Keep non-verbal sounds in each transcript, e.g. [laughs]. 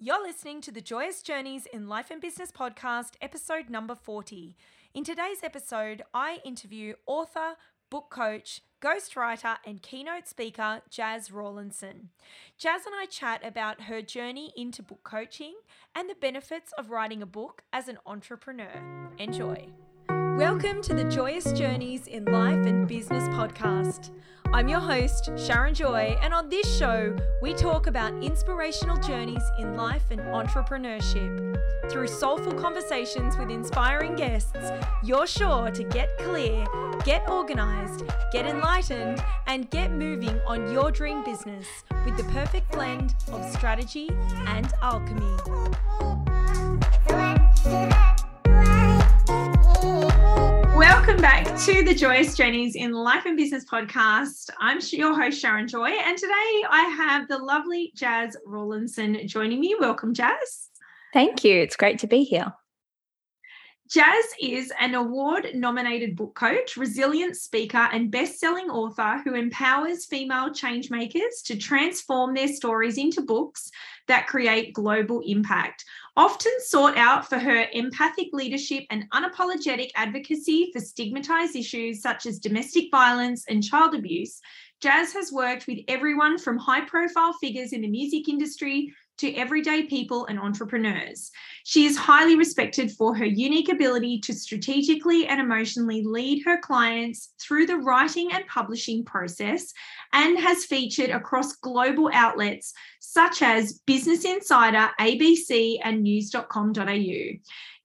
You're listening to the Joyous Journeys in Life and Business podcast, episode number 40. In today's episode, I interview author, book coach, ghostwriter, and keynote speaker Jaz Rawlinson. Jaz and I chat about her journey into book coaching and the benefits of writing a book as an entrepreneur. Enjoy. Welcome to the Joyous Journeys in Life and Business podcast. I'm your host, Sharon Joy, and on this show, we talk about inspirational journeys in life and entrepreneurship. Through soulful conversations with inspiring guests, you're sure to get clear, get organized, get enlightened, and get moving on your dream business with the perfect blend of strategy and alchemy. Welcome back to the Joyous Journeys in Life and Business podcast. I'm your host, Sharon Joy, and today I have the lovely Jaz Rawlinson joining me. Welcome, Jaz. Thank you. It's great to be here. Jaz is an award nominated book coach, resilient speaker, and best selling author who empowers female changemakers to transform their stories into books that create global impact. Often sought out for her empathic leadership and unapologetic advocacy for stigmatized issues such as domestic violence and child abuse, Jaz has worked with everyone from high profile figures in the music industry to everyday people and entrepreneurs. She is highly respected for her unique ability to strategically and emotionally lead her clients through the writing and publishing process and has featured across global outlets such as Business Insider, ABC, and news.com.au.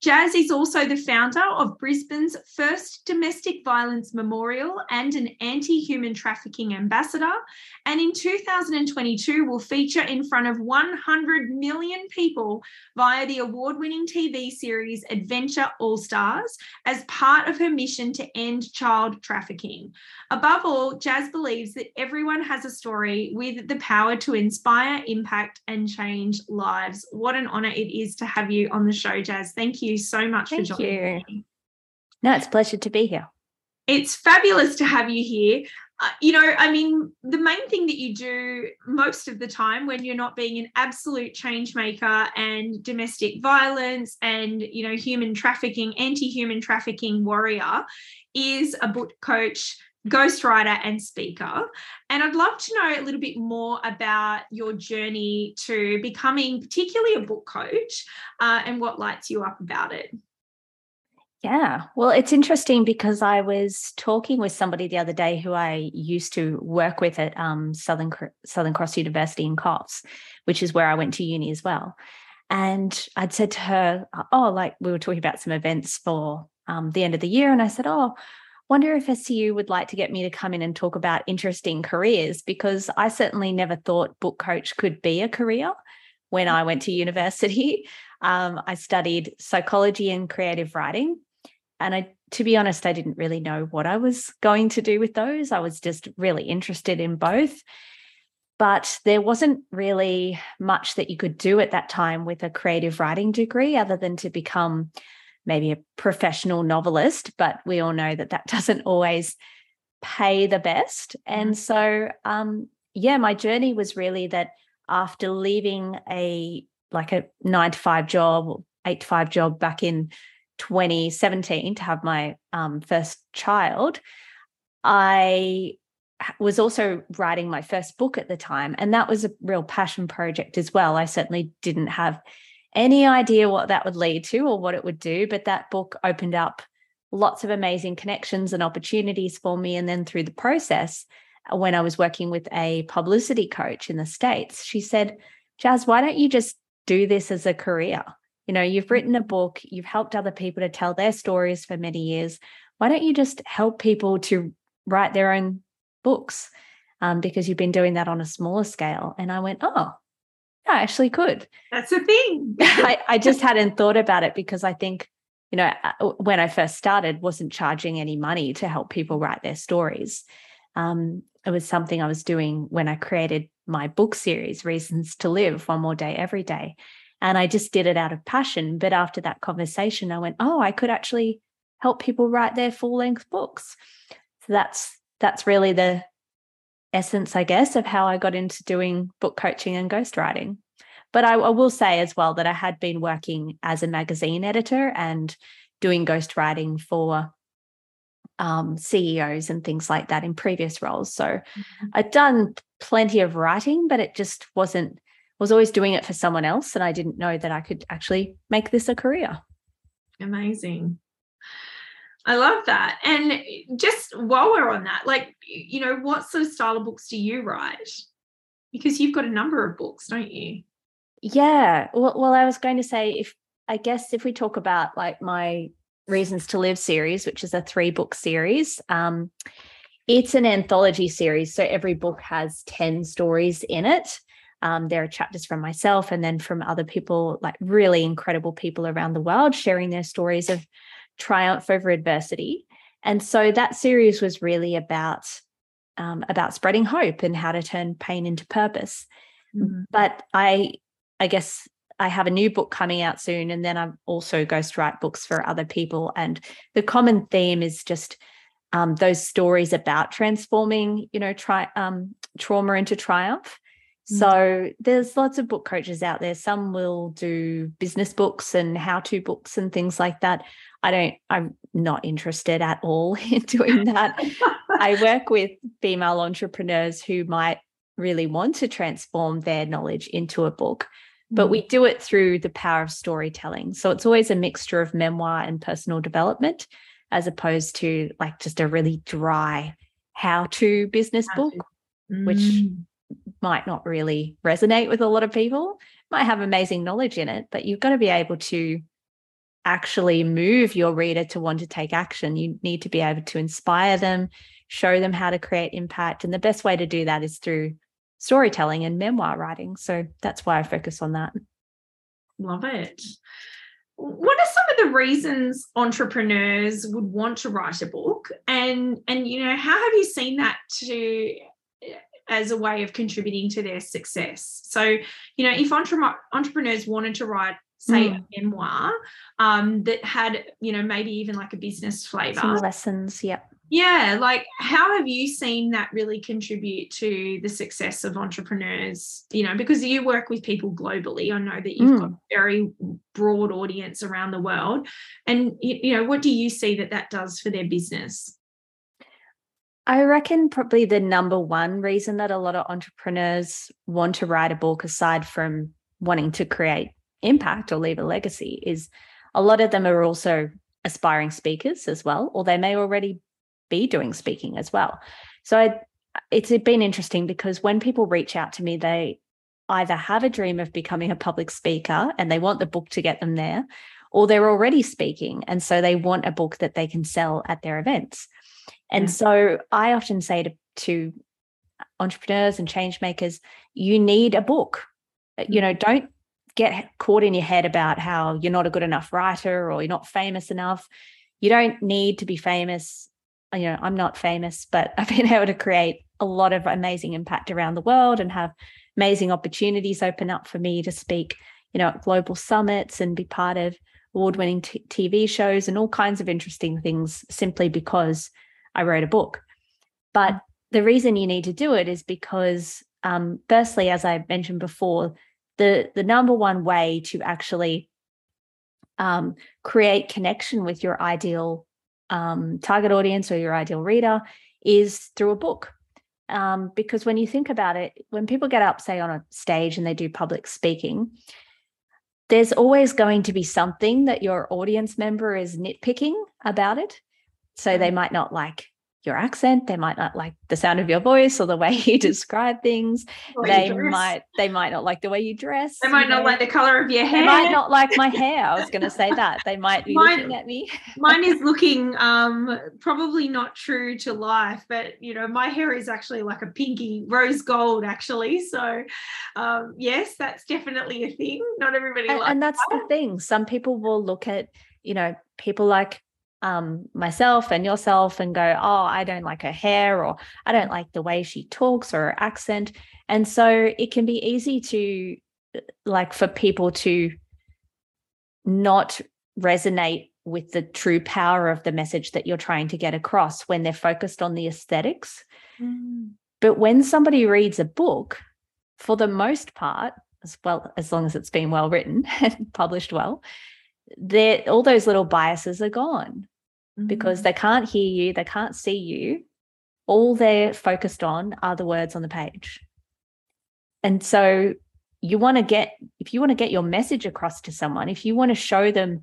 Jaz is also the founder of Brisbane's first domestic violence memorial and an anti human trafficking ambassador. And in 2022, will feature in front of 100 million people via the award winning TV series Adventure All Stars as part of her mission to end child trafficking. Above all, Jaz believes that everyone has a story with the power to inspire, impact, and change lives. What an honor it is to have you on the show, Jaz. Thank you so much Thank for joining you. me. No, it's a pleasure to be here. It's fabulous to have you here. Uh, you know, I mean, the main thing that you do most of the time when you're not being an absolute change maker and domestic violence and, you know, human trafficking, anti human trafficking warrior is a book coach, ghostwriter, and speaker. And I'd love to know a little bit more about your journey to becoming, particularly a book coach, uh, and what lights you up about it. Yeah. Well, it's interesting because I was talking with somebody the other day who I used to work with at um, Southern Southern Cross University in Coffs, which is where I went to uni as well. And I'd said to her, "Oh, like we were talking about some events for um, the end of the year," and I said, "Oh, wonder if SCU would like to get me to come in and talk about interesting careers because I certainly never thought book coach could be a career when I went to university. Um, I studied psychology and creative writing. And I, to be honest, I didn't really know what I was going to do with those. I was just really interested in both. But there wasn't really much that you could do at that time with a creative writing degree other than to become maybe a professional novelist. But we all know that that [laughs] doesn't always pay the best. And so, um, yeah, my journey was really that after leaving a like a nine to five job, eight to five job back in 2017 to have my um, first child, I was also writing my first book at the time. And that was a real passion project as well. I certainly didn't have any idea what that would lead to or what it would do, but that book opened up lots of amazing connections and opportunities for me. And then through the process, uh, when I was working with a publicity coach in the States, she said, Jaz, why don't you just do this as a career? You know, you've written a book, you've helped other people to tell their stories for many years. Why don't you just help people to write their own books? Um, because you've been doing that on a smaller scale. And I went, oh, I actually could. That's a thing. [laughs] I, I just hadn't thought about it because I think, you know, uh, when I first started, wasn't charging any money to help people write their stories. Um, it was something I was doing when I created my book series, Reasons to Live, One More Day Every Day. And I just did it out of passion. But after that conversation, I went, oh, I could actually help people write their full length books. So that's that's really the essence, I guess, of how I got into doing book coaching and ghostwriting. But I, I will say as well that I had been working as a magazine editor and doing ghostwriting for um, CEOs and things like that in previous roles. So mm-hmm. I'd done plenty of writing, but it just wasn't, was always doing it for someone else. And I didn't know that I could actually make this a career. Amazing. I love that. And just while we're on that, like, you know, what sort of style of books do you write? Because you've got a number of books, don't you? Yeah. Well, well, I was going to say, if I guess if we talk about like my Reasons to Live series, which is a three book series, um, it's an anthology series. So every book has 10 stories in it. Um, there are chapters from myself and then from other people, like really incredible people around the world, sharing their stories of triumph over adversity. And so that series was really about um, about spreading hope and how to turn pain into purpose. Mm-hmm. But I, I guess I have a new book coming out soon, and then I also ghostwrite books for other people. And the common theme is just um, those stories about transforming, you know, try um, trauma into triumph. Mm-hmm. So there's lots of book coaches out there. Some will do business books and how-to books and things like that. I don't, I'm not interested at all [laughs] in doing that. I [laughs] work with female entrepreneurs who might really want to transform their knowledge into a book, but we do it through the power of storytelling. So it's always a mixture of memoir and personal development, as opposed to like just a really dry how to business book, mm. which might not really resonate with a lot of people. Might have amazing knowledge in it, but you've got to be able to actually move your reader to want to take action. You need to be able to inspire them, show them how to create impact. And the best way to do that is through storytelling and memoir writing. So that's why I focus on that. Love it. What are some of the reasons entrepreneurs would want to write a book? And and you know, how have you seen that to as a way of contributing to their success? So, you know, if entre- entrepreneurs wanted to write say mm. a memoir um, that had you know maybe even like a business flavor some lessons yep yeah like how have you seen that really contribute to the success of entrepreneurs you know because you work with people globally i know that you've mm. got a very broad audience around the world and you know what do you see that that does for their business I reckon probably the number one reason that a lot of entrepreneurs want to write a book, aside from wanting to create impact or leave a legacy is a lot of them are also aspiring speakers as well, or they may already be doing speaking as well. So I, it's been interesting because when people reach out to me, they either have a dream of becoming a public speaker and they want the book to get them there, or they're already speaking. And so they want a book that they can sell at their events. And yeah. so I often say to, to entrepreneurs and change makers, you need a book. You mm. know, don't get caught in your head about how you're not a good enough writer or you're not famous enough. You don't need to be famous. You know, I'm not famous, but [laughs] I've been able to create a lot of amazing impact around the world and have amazing opportunities open up for me to speak, you know, at global summits and be part of award-winning t- TV shows and all kinds of interesting things simply because I wrote a book. But the reason you need to do it is because, um, firstly, as I mentioned before, the the number one way to actually um, create connection with your ideal um, target audience or your ideal reader is through a book. Um, because when you think about it, when people get up, say on a stage and they do public speaking, there's always going to be something that your audience member is nitpicking about it. So they might not like your accent they might not like the sound of your voice or the way [laughs] you describe things. They might they might not like the way you dress they might not know. like the color of your hair they might not like my [laughs] hair i was going to say that. They might be mine, looking at me. [laughs] mine is looking um probably not true to life but you know my hair is actually like a pinky rose gold actually. So um yes that's definitely a thing. Not everybody and, and that's that. the thing. Some people will look at you know people like um, myself and yourself and go, oh, I don't like her hair or I don't like the way she talks or her accent. And so it can be easy to, like, for people to not resonate with the true power of the message that you're trying to get across when they're focused on the aesthetics. Mm. But when somebody reads a book, for the most part, as well as long as it's been well written [laughs] and published well there all those little biases are gone mm-hmm. because they can't hear you they can't see you. All they're focused on are the words on the page. And so you want to get if you want to get your message across to someone if you want to show them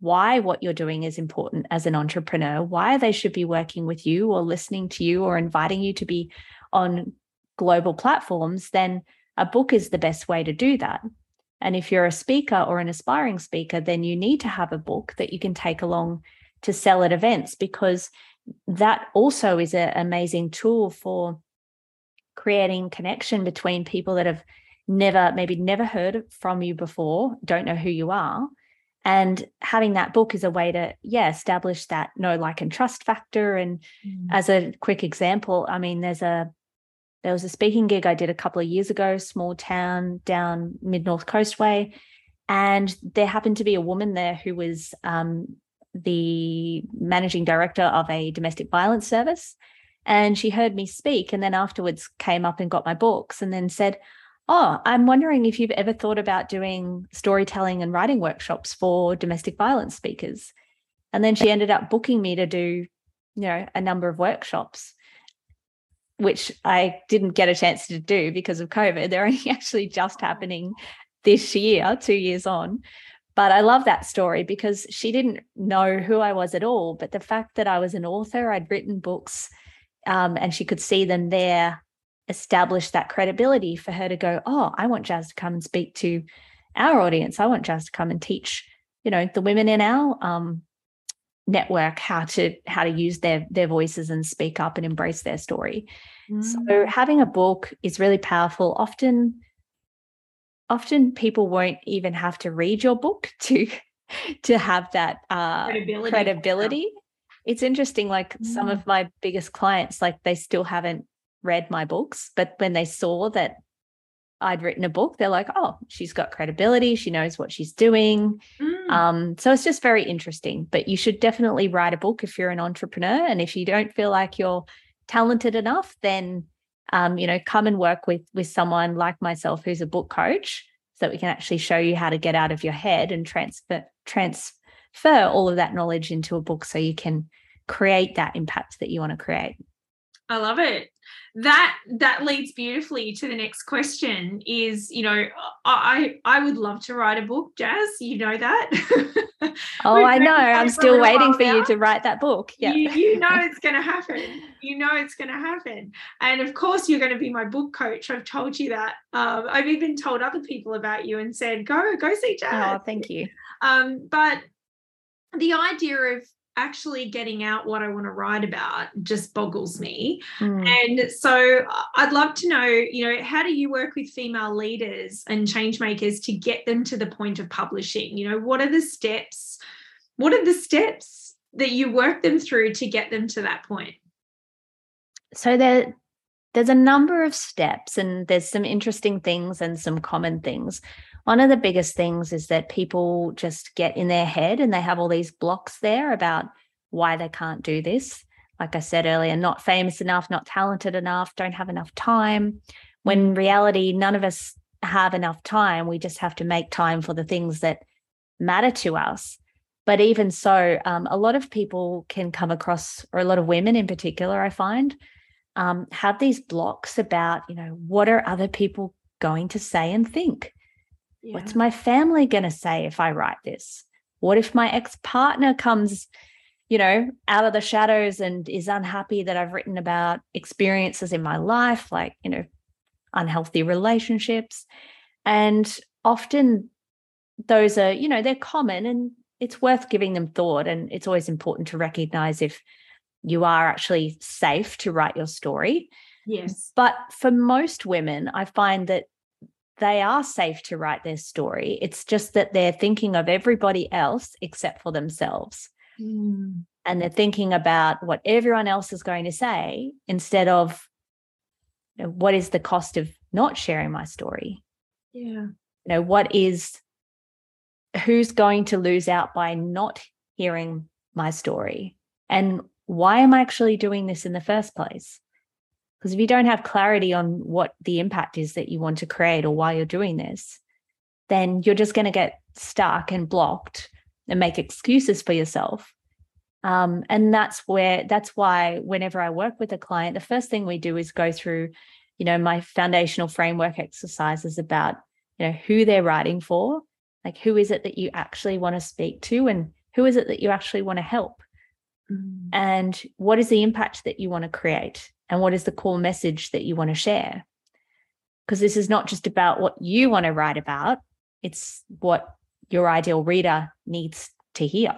why what you're doing is important as an entrepreneur why they should be working with you or listening to you or inviting you to be on global platforms then a book is the best way to do that. And if you're a speaker or an aspiring speaker then you need to have a book that you can take along to sell at events because that also is an amazing tool for creating connection between people that have never maybe never heard from you before don't know who you are. And having that book is a way to yeah establish that know like and trust factor. And mm. as a quick example i mean there's a there was a speaking gig i did a couple of years ago small town down mid north coast way and there happened to be a woman there who was um, the managing director of a domestic violence service and she heard me speak and then afterwards came up and got my books and then said, Oh, I'm wondering if you've ever thought about doing storytelling and writing workshops for domestic violence speakers. And then she ended up booking me to do, you know, a number of workshops, which I didn't get a chance to do because of COVID. They're only [laughs] actually just happening this year, two years on. But I love that story because she didn't know who I was at all. But the fact that I was an author, I'd written books um, and she could see them there establish that credibility for her to go oh i want Jaz to come and speak to our audience i want Jaz to come and teach you know the women in our um, network how to how to use their their voices and speak up and embrace their story mm. so having a book is really powerful often often people won't even have to read your book [laughs] to to have that uh, credibility, credibility it's interesting like mm. some of my biggest clients like they still haven't read my books but when they saw that I'd written a book they're like oh she's got credibility she knows what she's doing mm. um, so it's just very interesting but you should definitely write a book if you're an entrepreneur and if you don't feel like you're talented enough then um, you know come and work with with someone like myself who's a book coach so that we can actually show you how to get out of your head and transfer transfer all of that knowledge into a book so you can create that impact that you want to create. I love it. That that leads beautifully to the next question is, you know, I I would love to write a book, Jaz. You know that. [laughs] oh, I know. I'm still waiting for now. you to write that book. Yeah. You, you know [laughs] it's gonna happen. You know it's gonna happen. And of course you're gonna be my book coach. I've told you that. Um, I've even told other people about you and said, go, go see Jaz. Oh, thank you. Um, but the idea of actually getting out what I want to write about just boggles me. Mm. And so I'd love to know, you know, how do you work with female leaders and change makers to get them to the point of publishing? You know, what are the steps? What are the steps that you work them through to get them to that point? So there there's a number of steps and there's some interesting things and some common things one of the biggest things is that people just get in their head and they have all these blocks there about why they can't do this. Like I said earlier, not famous enough, not talented enough, don't have enough time. When reality, none of us have enough time. We just have to make time for the things that matter to us. But even so, um, a lot of people can come across, or a lot of women in particular, I find, um, have these blocks about, you know, what are other people going to say and think? Yeah. What's my family going to say if I write this? What if my ex partner comes, you know, out of the shadows and is unhappy that I've written about experiences in my life, like, you know, unhealthy relationships? And often those are, you know, they're common and it's worth giving them thought. And it's always important to recognize if you are actually safe to write your story. Yes. But for most women, I find that they are safe to write their story. It's just that they're thinking of everybody else except for themselves. Mm. And they're thinking about what everyone else is going to say instead of you know, what is the cost of not sharing my story? Yeah. You know, what is who's going to lose out by not hearing my story? And why am I actually doing this in the first place? Because if you don't have clarity on what the impact is that you want to create or why you're doing this, then you're just going to get stuck and blocked and make excuses for yourself. Um, and that's where that's why whenever I work with a client, the first thing we do is go through, you know, my foundational framework exercises about, you know, who they're writing for, like who is it that you actually want to speak to, and who is it that you actually want to help, mm. and what is the impact that you want to create, and what is the core message that you want to share. Because this is not just about what you want to write about; it's what your ideal reader needs to hear.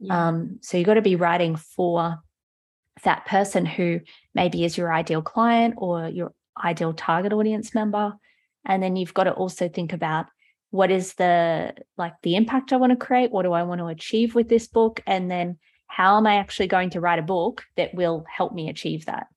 Yeah. Um, so you've got to be writing for that person who maybe is your ideal client or your ideal target audience member. And then you've got to also think about what is the like the impact I want to create? What do I want to achieve with this book? And then how am I actually going to write a book that will help me achieve that?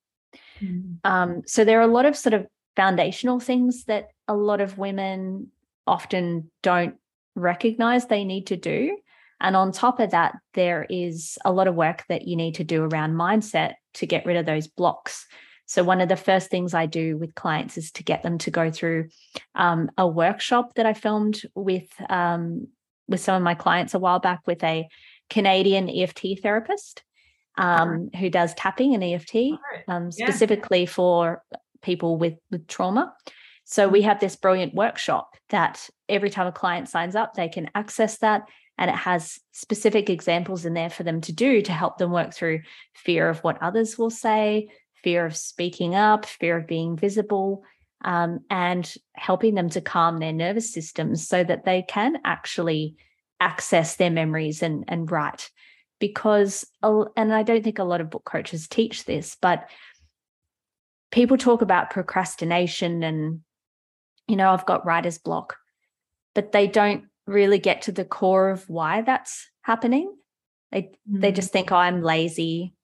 Mm. Um, so there are a lot of sort of foundational things that a lot of women often don't recognize they need to do. And on top of that, there is a lot of work that you need to do around mindset to get rid of those blocks. So, one of the first things I do with clients is to get them to go through um, a workshop that I filmed with um, with some of my clients a while back with a Canadian EFT therapist um, who does tapping and EFT um, specifically yeah. for people with with trauma. So we mm-hmm. have this brilliant workshop that every time a client signs up, they can access that. And it has specific examples in there for them to do to help them work through fear of what others will say, fear of speaking up, fear of being visible, um, and helping them to calm their nervous systems so that they can actually access their memories and, and write. Because, and I don't think a lot of book coaches teach this, but people talk about procrastination and, you know, I've got writer's block but they don't really get to the core of why that's happening. They mm-hmm. they just think, oh, I'm lazy.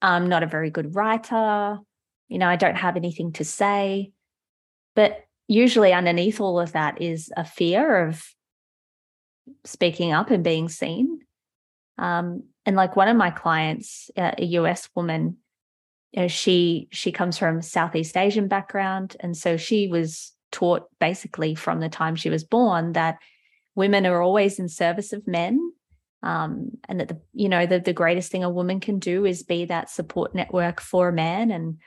I'm not a very good writer. You know, I don't have anything to say. But usually underneath all of that is a fear of speaking up and being seen. Um, and like one of my clients, a US woman, you know, she she comes from Southeast Asian background, and so she was taught basically from the time she was born that women are always in service of men um, and that the you know the, the greatest thing a woman can do is be that support network for a man and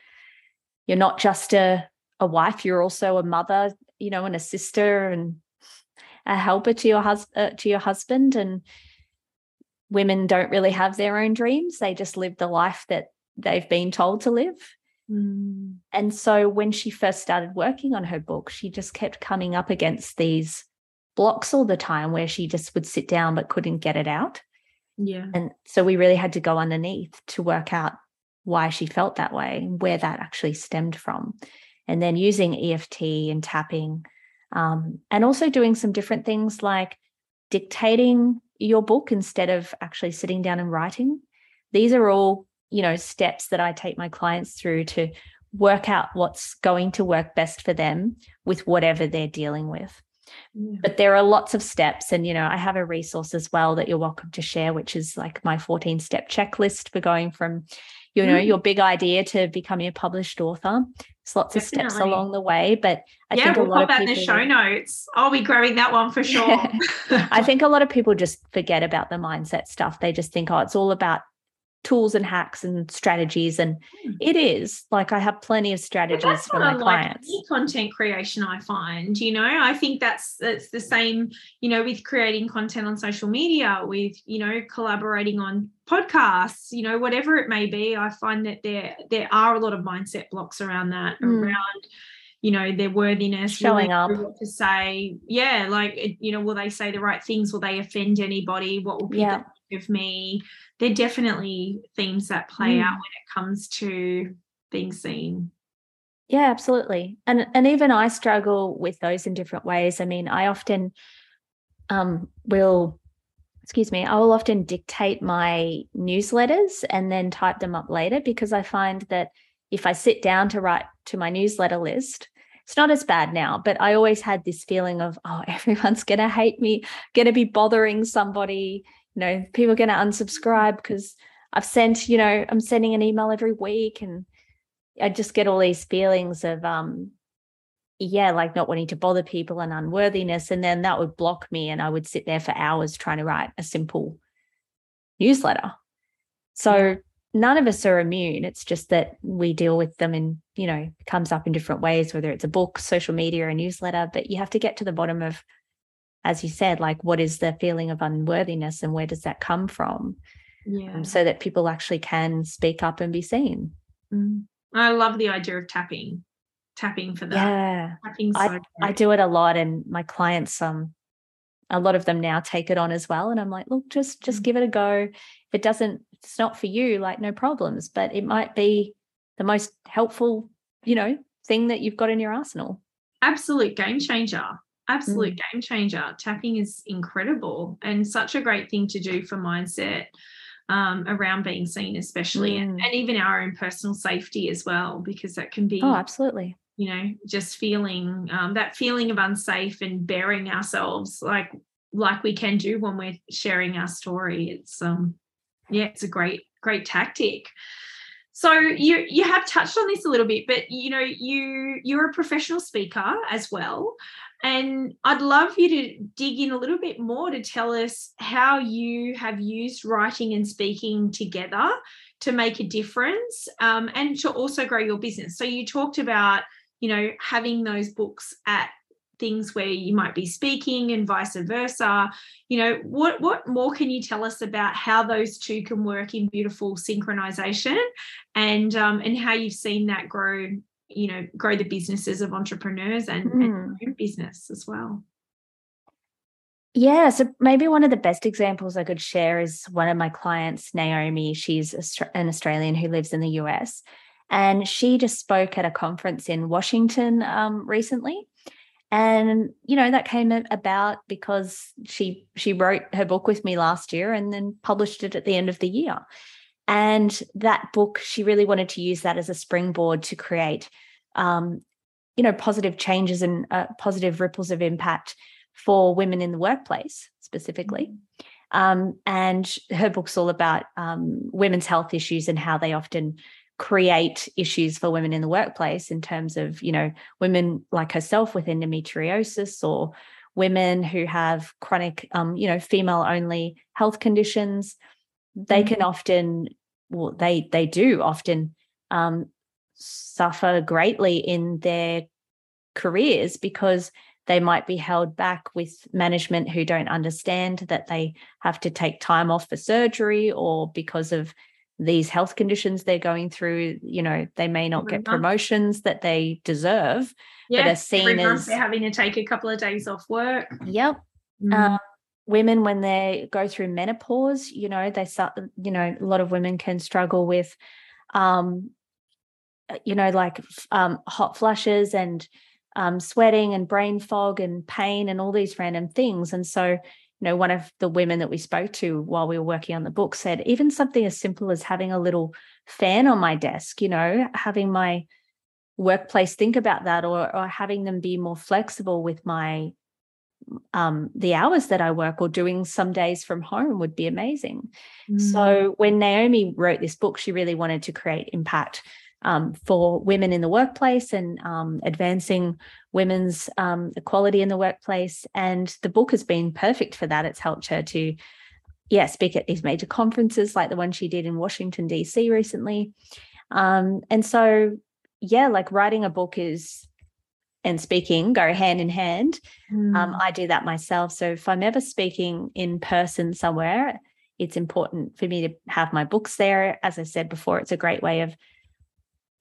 you're not just a, a wife you're also a mother you know and a sister and a helper to your husband uh, to your husband and women don't really have their own dreams they just live the life that they've been told to live Mm. And so when she first started working on her book, she just kept coming up against these blocks all the time where she just would sit down but couldn't get it out. Yeah. And so we really had to go underneath to work out why she felt that way and where that actually stemmed from. And then using EFT and tapping, um, and also doing some different things like dictating your book instead of actually sitting down and writing. These are all you know steps that i take my clients through to work out what's going to work best for them with whatever they're dealing with yeah. but there are lots of steps and you know i have a resource as well that you're welcome to share which is like my 14 step checklist for going from you know mm. your big idea to becoming a published author there's lots Definitely. of steps along the way but i yeah, think we'll a lot pop of people in the show notes i'll be grabbing that one for sure [laughs] i think a lot of people just forget about the mindset stuff they just think oh it's all about tools and hacks and strategies and hmm. it is. Like i have plenty of strategies for my clients. like content creation i find you know? I think that's that's the same you know with creating content on social media with you know collaborating on podcasts you know whatever it may be i find that there there are a lot of mindset blocks around that mm. around you know their worthiness showing up. to say. Yeah like you know will they say the right things? Will they offend anybody? What will people yeah. Of me. They're definitely themes that play mm. out when it comes to being seen. Yeah absolutely. And and even i struggle with those in different ways. I mean i often um will excuse me i will often dictate my newsletters and then type them up later because i find that if i sit down to write to my newsletter list it's not as bad now but i always had this feeling of oh [laughs] everyone's going to hate me going to be bothering somebody you know, people are going to unsubscribe because I've sent, you know, I'm sending an email every week and I just get all these feelings of um yeah, like not wanting to bother people and unworthiness. And then that would block me and I would sit there for hours trying to write a simple newsletter. So none of us are immune. It's just that we deal with them and, you know, comes up in different ways, whether it's a book, social media, a newsletter. But you have to get to the bottom of, as you said, like what is the feeling of unworthiness and where does that come from? Um, yeah. Um, so that people actually can speak up and be seen. Mm. I love the idea of tapping, tapping for that. Yeah. Tapping I, great. I do it a lot and my clients um a lot of them now take it on as well and i'm like look just just Mm. give it a go if it doesn't if it's not for you like no problems but it might be the most helpful you know thing that you've got in your arsenal absolute game changer absolute Mm. game changer. Tapping is incredible and such a great thing to do for mindset um, around being seen especially and, Mm. and even our own personal safety as well because that can be oh absolutely. you know just feeling um, that feeling of unsafe and bearing ourselves like like we can do when we're sharing our story. It's um yeah it's a great great tactic. So you you have touched on this a little bit but you know you you're a professional speaker as well and I'd love you to dig in a little bit more to tell us how you have used writing and speaking together to make a difference um, and to also grow your business. So you talked about, you know, having those books at things where you might be speaking and vice versa. You know, what what more can you tell us about how those two can work in beautiful synchronization and um, and how you've seen that grow you know grow the businesses of entrepreneurs and, and your own business as well Yeah, so maybe one of the best examples I could share is one of my clients, Naomi. She's an Australian who lives in the US, and she just spoke at a conference in Washington um, recently. And you know that came about because she she wrote her book with me last year and then published it at the end of the year. And that book, she really wanted to use that as a springboard to create, um, you know, positive changes and uh, positive ripples of impact for women in the workplace specifically. Um, and her book's all about um, women's health issues and how they often create issues for women in the workplace in terms of, you know, women like herself with endometriosis or women who have chronic, um, you know, female only health conditions. They can often, well, they they do often um, suffer greatly in their careers because they might be held back with management who don't understand that they have to take time off for surgery or because of these health conditions they're going through you know they may not Every get month. promotions that they deserve yeah are seen as- they're having to take a couple of days off work yep Mm. um, women when they go through menopause you know they start you know a lot of women can struggle with um uh, you know like um hot flushes and um sweating and brain fog and pain and all these random things. And so you know one of the women that we spoke to while we were working on the book said even something as simple as having a little fan on my desk you know having my workplace think about that or or having them be more flexible with my um, the hours that I work or doing some days from home would be amazing. Mm. So when Naomi wrote this book, she really wanted to create impact um, for women in the workplace and um, advancing women's um, equality in the workplace. And the book has been perfect for that. It's helped her to, yeah, speak at these major conferences like the one she did in Washington, D.C. recently. Um, and so, yeah, like writing a book is and speaking go hand in hand um, Mm. I do that myself. So if I'm ever speaking in person somewhere, it's important for me to have my books there. As I said before, it's a great way of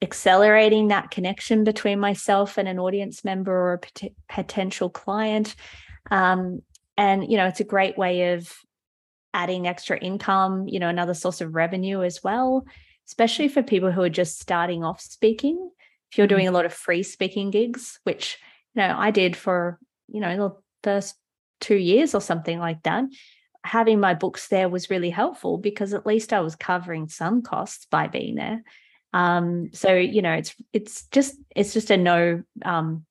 accelerating that connection between myself and an audience member or a pot- potential client. Um, and, you know, it's a great way of adding extra income, you know, another source of revenue as well, especially for people who are just starting off speaking. If you're doing a lot of free speaking gigs, which, you know, I did for you know, the first two years or something like that, having my books there was really helpful because at least I was covering some costs by being there. Um, so you know, it's it's just it's just a no um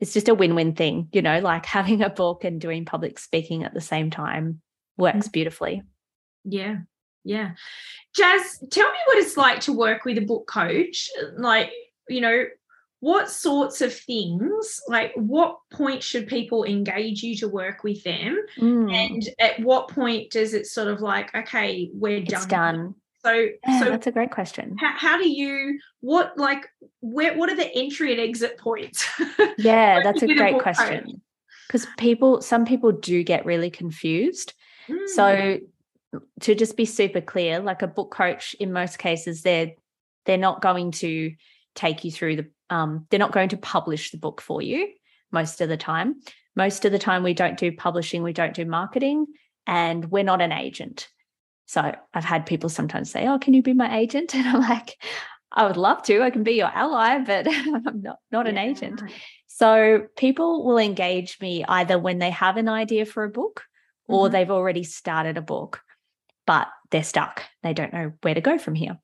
it's just a win-win thing, you know, like [laughs] having a book and doing public speaking at the same time works beautifully. yeah Yeah. Jaz, tell me what it's like to work with a book coach. Like, you know, what sorts of things, like what point should people engage you to work with them? Mm. And at what point does it sort of like, okay, we're it's done? done. So, Yeah, so that's a great question. how, how do you what like where what are the entry and exit points? [laughs] Yeah, that's a great question. Because people, some people do get really confused. Mm, So to just be super clear, like a book coach, in most cases, they're they're not going to take you through the um, they're not going to publish the book for you most of the time. Most of the time, we don't do publishing, we don't do marketing, and we're not an agent. So I've had people sometimes say, "Oh, can you be my agent?" [laughs] And I'm like, "I would love to. I can be your ally, but [laughs] I'm not not an agent." So people will engage me either when they have an idea for a book or Mhm. they've already started a book, but they're stuck. They don't know where to go from here.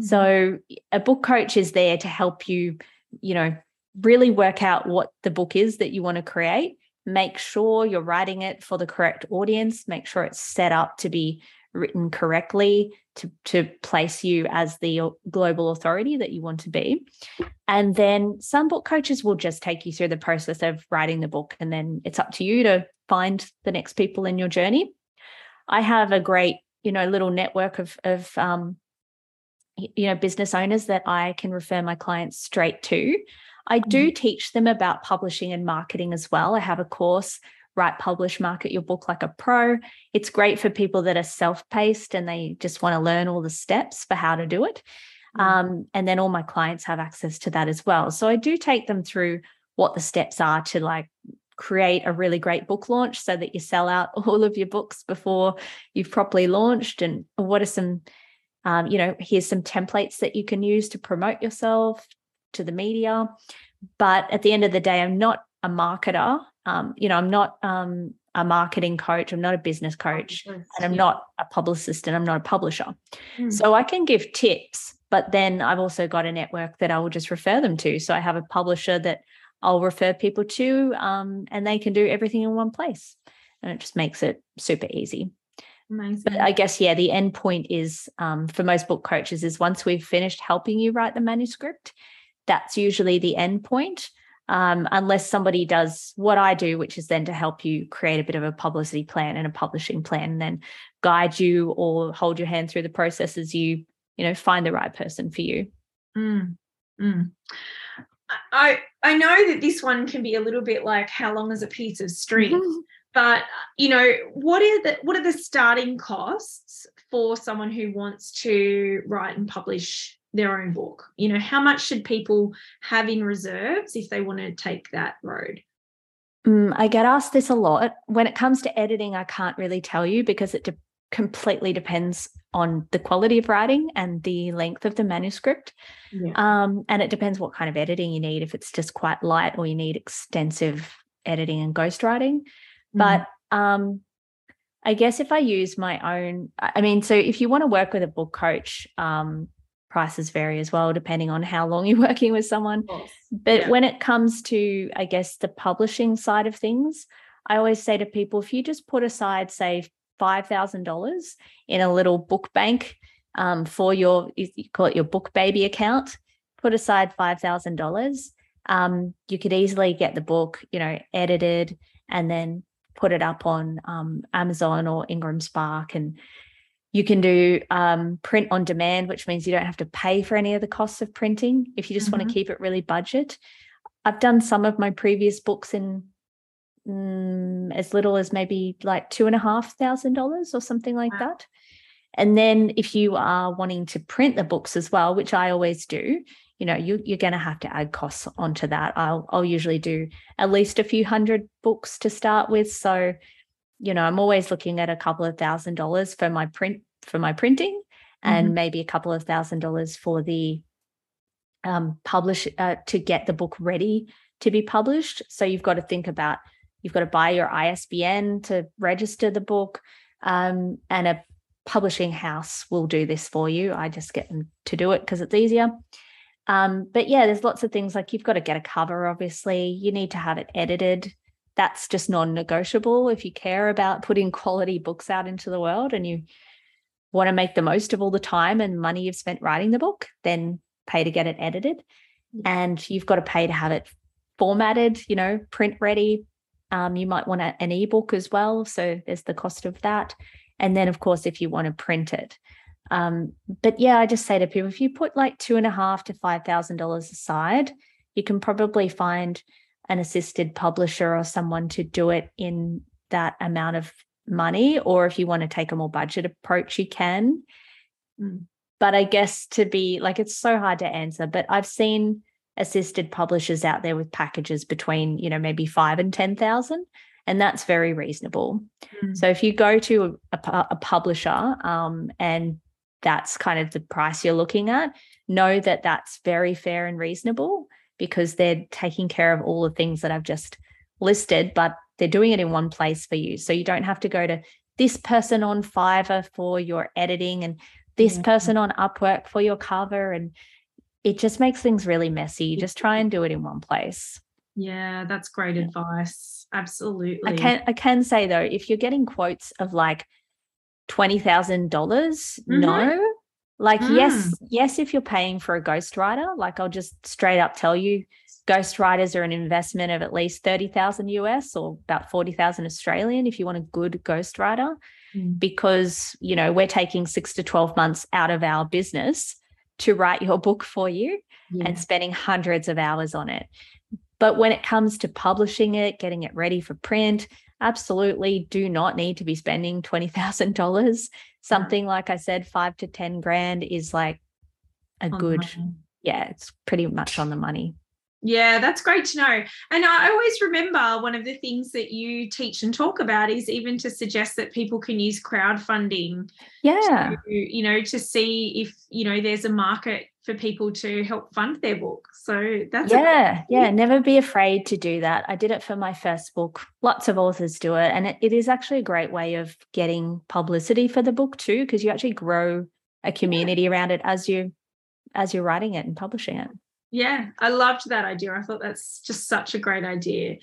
Mhm. So a book coach is there to help you, you know, really work out what the book is that you want to create. Make sure you're writing it for the correct audience. Make sure it's set up to be written correctly to, to place you as the global authority that you want to be. And then some book coaches will just take you through the process of writing the book. And then it's up to you to find the next people in your journey. I have a great, you know, little network of, of um, you know, business owners that I can refer my clients straight to. I do teach them about publishing and marketing as well. I have a course, Write, Publish, Market Your Book Like a Pro. It's great for people that are self paced and they just want to learn all the steps for how to do it. Mm. Um, and then all my clients have access to that as well. So I do take them through what the steps are to like create a really great book launch so that you sell out [laughs] all of your books before you've properly launched. And what are some, um, you know, here's some templates that you can use to promote yourself to the media. But at the end of the day, I'm not a marketer. Um, you know, I'm not um, a marketing coach. I'm not a business coach and I'm not a publicist and I'm not a publisher. Mm. So I can give tips, but then I've also got a network that I will just refer them to. So I have a publisher that I'll refer people to, um, and they can do everything in one place. And it just makes it super easy. Amazing. But I guess, yeah, the end point is um, for most book coaches is once we've finished helping you write the manuscript, that's usually the end point. Um, unless somebody does what I do, which is then to help you create a bit of a publicity plan and a publishing plan, and then guide you or hold your hand through the process as you, you know, find the right person for you. Mm, mm. I I know that this one can be a little bit like how long is a piece of string, [laughs] but you know what are the what are the starting costs for someone who wants to write and publish their own book? You know, how much should people have in reserves if they want to take that road? Mm, I get asked this a lot. When it comes to editing, I can't really tell you because it de- completely depends on the quality of writing and the length of the manuscript. Yeah. Um, and it depends what kind of editing you need, if it's just quite light or you need extensive editing and ghostwriting. Mm-hmm. But um, I guess if I use my own, I mean, so if you want to work with a book coach, um, prices vary as well, depending on how long [laughs] you're working with someone. But Yeah. when it comes to, I guess, the publishing side of things, I always say to people if you just put aside, say, $5,000 in a little book bank um, for your, you you call it your book baby account, put aside $5,000, um, you could easily get the book, you know, edited and then put it up on um, Amazon or Ingram Spark. And you can do um, print on demand, which means you don't have to pay for any of the costs of printing if you just want Mhm. to keep it really budget. I've done some of my previous books in mm, as little as maybe like two and a half thousand dollars or something like Wow. that. And then if you are wanting to print the books as well, which I always do, you know, you, you're going to have to add costs onto that. I'll I'll usually do at least a few hundred books to start with. So, you know, I'm always looking at a couple of thousand dollars for my print for my printing, and maybe a couple of thousand dollars for the um, publish uh, to get the book ready to be published. So you've got to think about you've got to buy your ISBN to register the book, um, and a publishing house will do this for you. I just get them to do it because it's easier. Um, but yeah, there's lots of things like you've got to get a cover, obviously. You need to have it edited. That's just non negotiable if you care about putting quality books out into the world and you want to make the most of all the time and money you've spent writing the book, then pay to get it edited. And you've got to pay to have it formatted, you know, print ready. Um, you might want a, an ebook as well. So there's the cost of that. And then, of course, if you want to print it. Um, but yeah, I just say to people if you put like two and a half to five thousand dollars aside, you can probably find an assisted publisher or someone to do it in that amount of money. Or if you want to take a more budget approach, you can. Mm. But I guess to be like, it's so hard to answer. But I've seen assisted publishers out there with packages between, you know, maybe five and 10,000. And that's very reasonable. Mm. So if you go to a, a publisher um, and that's kind of the price you're looking at, know that that's very fair and reasonable because they're taking care of all the things that I've just listed, but they're doing it in one place for you. So you don't have to go to this person on Fiverr for your editing and this person on Upwork for your cover. And it just makes things really messy. Just try and do it in one place. Yeah, that's great yeah. advice. Absolutely. I can I can say though, if you're getting quotes of like twenty thousand dollars, mm-hmm. no. Like, mm. yes, yes, if you're paying for a ghostwriter, like I'll just straight up tell you ghostwriters are an investment of at least 30,000 US or about 40,000 Australian if you want a good ghostwriter mm. because you know we're taking 6 to 12 months out of our business to write your book for you yeah. and spending hundreds of hours on it. But when it comes to publishing it getting it ready for print absolutely do not need to be spending $20,000 something like I said 5 to 10 grand is like a on good yeah it's pretty much on the money yeah, that's great to know. And I always remember one of the things that you teach and talk about is even to suggest that people can use crowdfunding. Yeah. To, you know, to see if, you know, there's a market for people to help fund their book. So that's Yeah, yeah. Never be afraid to do that. I did it for my first book. Lots of authors do it. And it, it is actually a great way of getting publicity for the book too, because you actually grow a community yeah. around it as you as you're writing it and publishing it. Yeah, I loved that idea. I thought that's just such a great idea.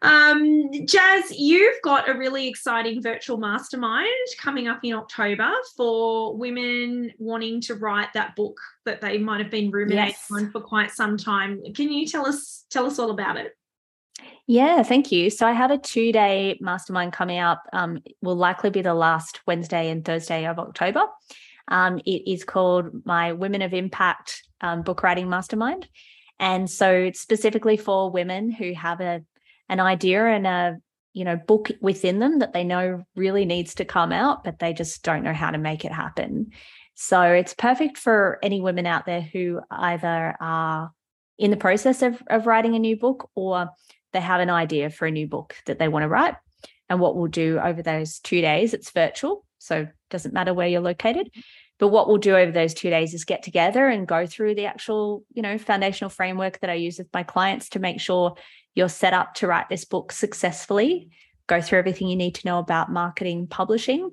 Um, Jaz, you've got a really exciting virtual mastermind coming up in October for women wanting to write that book that they might have been ruminating yes. on for quite some time. Can you tell us tell us all about it? Yeah, thank you. So I have a two day mastermind coming up. Um, will likely be the last Wednesday and Thursday of October. Um, it is called my Women of Impact um, book writing mastermind. And so specifically for women who have a an idea and a you know book within them that they know really needs to come out, but they just don't know how to make it happen. So it's perfect for any women out there who either are in the process of, of writing a new book or they have an idea for a new book that they want to write. And what we'll do over those two days, it's virtual. So it doesn't matter where you're located. But what we'll do over those two days is get together and go through the actual, you know, foundational framework that I use with my clients to make sure you're set up to write this book successfully. Go through everything you need to know about marketing, publishing.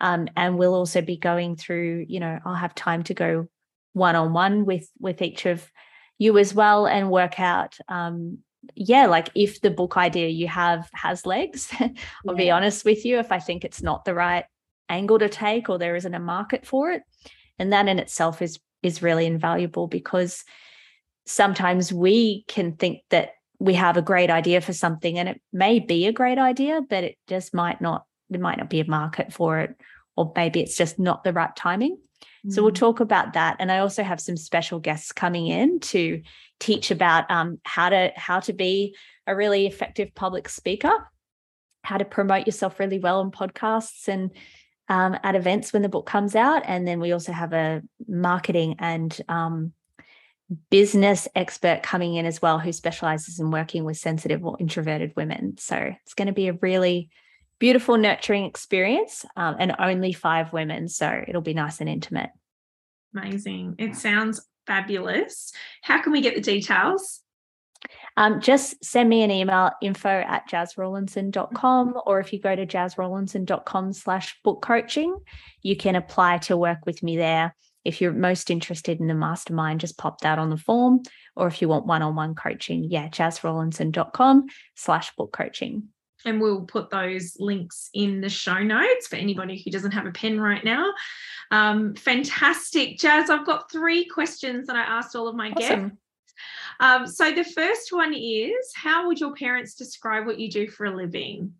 Um, and we'll also be going through, you know, I'll have time to go one on one with with each of you as well and work out um, yeah like if the book idea you have has legs [laughs] i'll yeah. be honest with you if i think it's not the right angle to take or there isn't a market for it. And that in itself is is really invaluable because sometimes we can think that we have a great idea for something and it may be a great idea but it just might not there might not be a market for it or maybe it's just not the right timing. So we'll mm. talk about that. And i also have some special guests coming in to teach about um, how to how to be a really effective public speaker how to promote yourself really well on podcasts and um, at events when the book comes out. And then we also have a marketing and um, business expert coming in as well who specializes in working with sensitive or introverted women. So it's going to be a really beautiful, nurturing experience um, and only five women. So it'll be nice and intimate. Amazing. It sounds fabulous. How can we get the details? Um, just send me an email info at jazrawlinson.com or if you go to jazrawlinson.com slash book coaching you can apply to work with me there if you're most interested in the mastermind just pop that on the form or if you want one-on-one coaching yeah jazrawlinson.com slash book coaching and we'll put those links in the show notes for anybody who doesn't have a pen right now. Um, fantastic. Jaz, I've got three questions that I asked all of my awesome. guests. Um, so the first one is How would your parents describe what you do for a living?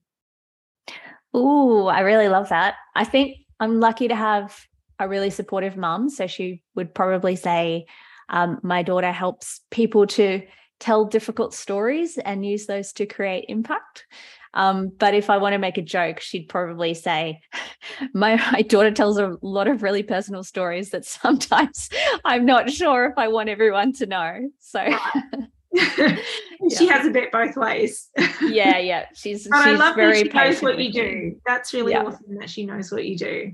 Oh, I really love that. I think I'm lucky to have a really supportive mum. So she would probably say, um, My daughter helps people to tell difficult stories and use those to create impact. Um, but if I want to make a joke, she'd probably say, [laughs] my, my daughter tells a lot of really personal stories that sometimes [laughs] I'm not sure if I want everyone to know. So [laughs] she has a bit both ways. yeah, yeah. She's, she's I love very that she knows what you do. That's really yeah. awesome that she knows what you do.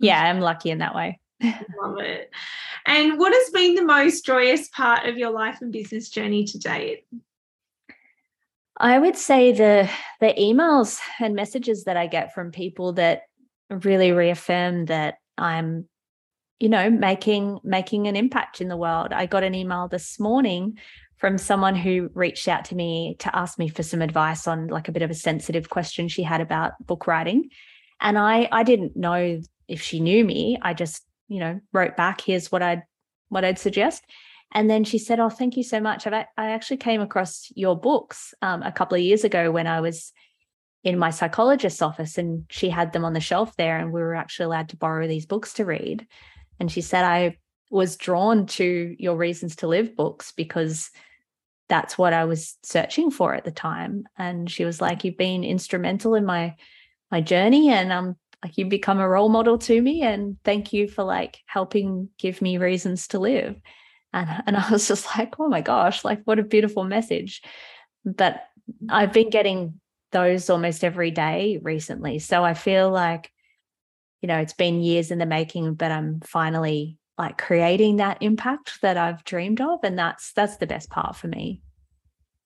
Yeah, I'm lucky in that way. love it. And what has been the most joyous part of your life and business journey to date? I would say the the emails and messages that I get from people that really reaffirm that I'm you know making making an impact in the world. I got an email this morning from someone who reached out to me to ask me for some advice on like a bit of a sensitive question she had about book writing and I I didn't know if she knew me. I just, you know, wrote back here's what I'd what I'd suggest and then she said, Oh, thank you so much. I've, I actually came across your books um, a couple of years ago when I was in my psychologist's office and she had them on the shelf there and we were actually allowed to borrow these books to read. And she said, I was drawn to your Reasons to Live books because that's what I was searching for at the time. And she was like, You've been instrumental in my my journey and I'm like you've become a role model to me and thank you for like helping give me reasons to live and, and I was just like, oh my gosh, like what a beautiful message. But I've been getting those almost every day recently. So I feel like, you know, it's been years in the making, but I'm finally like creating that impact that I've dreamed of. And that's that's the best part for me.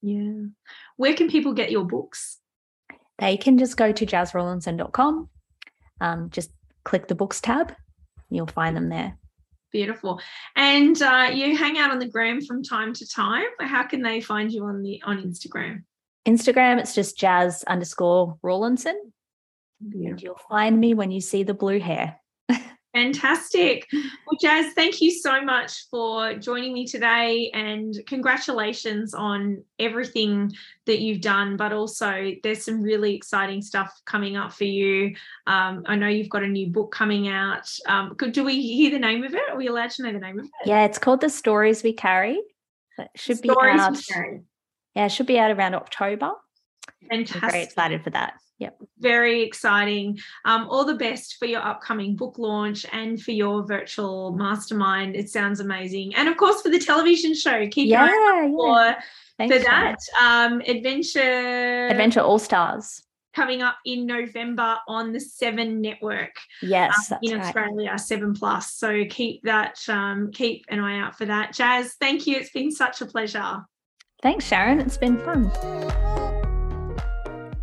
Yeah. Where can people get your books? They can just go to jazrawlinson.com. Um, just click the books tab. You'll find them there. Beautiful. And uh, you hang out on the gram from time to time. How can they find you on the on Instagram? Instagram, it's just jaz underscore Rawlinson. And you'll find me when you see the blue hair. [laughs] Fantastic. Well, Jaz, thank you so much for joining me today and congratulations on everything that you've done. But also, there's some really exciting stuff coming up for you. Um, I know you've got a new book coming out. Um, could, do we hear the name of it? Are we allowed to know the name of it? Yeah, it's called The Stories We Carry. It should be out. Yeah, it should be out around October. Fantastic. I'm very excited for that. Yep. Very exciting. Um, all the best for your upcoming book launch and for your virtual mastermind. It sounds amazing. And of course, for the television show, keep yeah, yeah. for, for that. Um, Adventure Adventure All Stars. Coming up in November on the Seven Network. Yes, um, in Australia, right. Seven Plus. So keep that, um, keep an eye out for that. Jaz, thank you. It's been such a pleasure. Thanks, Sharon. It's been fun.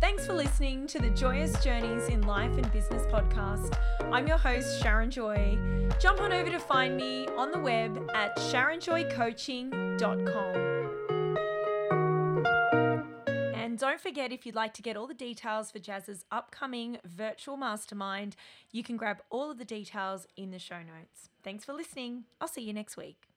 Thanks for listening to the Joyous Journeys in Life and Business podcast. I'm your host, Sharon Joy. Jump on over to find me on the web at sharonjoycoaching.com. And don't forget, if you'd like to get all the details for Jaz's upcoming virtual mastermind, you can grab all of the details in the show notes. Thanks for listening. I'll see you next week.